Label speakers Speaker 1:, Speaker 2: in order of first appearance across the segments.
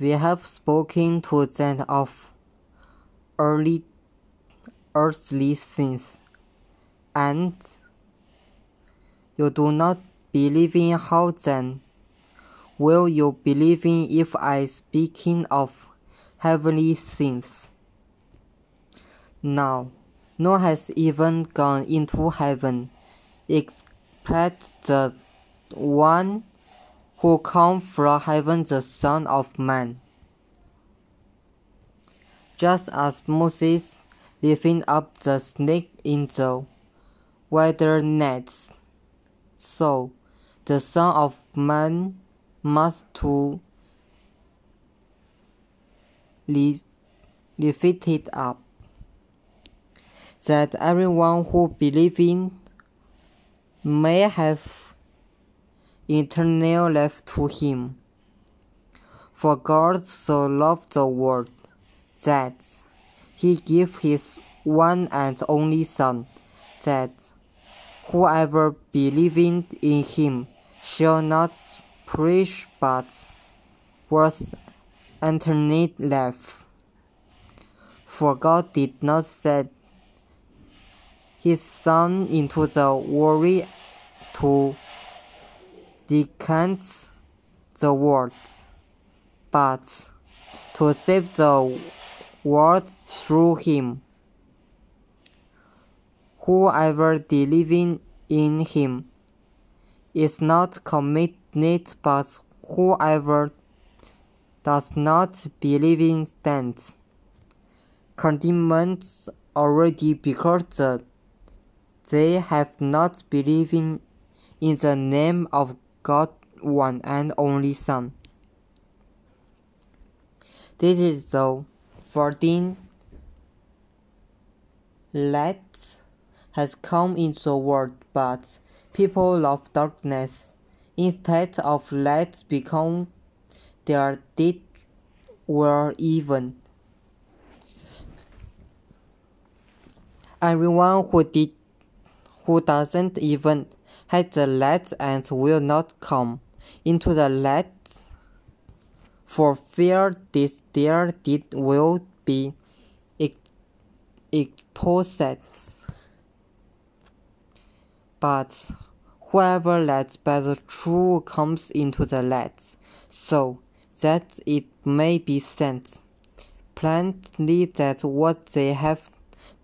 Speaker 1: We have spoken to them of early earthly things, and you do not believe in how then will you believe in if I speaking of heavenly things? Now, no has even gone into heaven, except the one who come from heaven, the Son of Man. Just as Moses lifting up the snake in the wilderness, so the Son of Man must too lift it up, that everyone who believes in may have eternal life to him. For God so loved the world that he gave his one and only Son, that whoever believing in him shall not perish but was eternal life. For God did not send his Son into the world to decant the world, but to save the world through him. Whoever believing in him is not committed, but whoever does not believe in stands condemned already because the, they have not believed in, in the name of God one and only Son. This is the fourteen light has come into the world, but people love darkness instead of light because their deeds were even. Everyone who did who doesn't even hate the light and will not come into the light for fear this their deed will be exposed. But whoever lets by the truth comes into the light, so that it may be sent plainly that what they have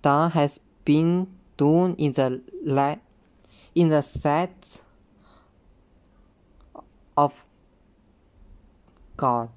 Speaker 1: done has been done in the light in the sight of God.